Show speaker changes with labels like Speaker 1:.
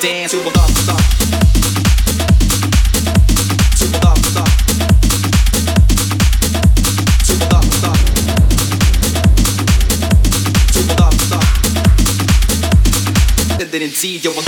Speaker 1: dance to
Speaker 2: a bop
Speaker 1: you.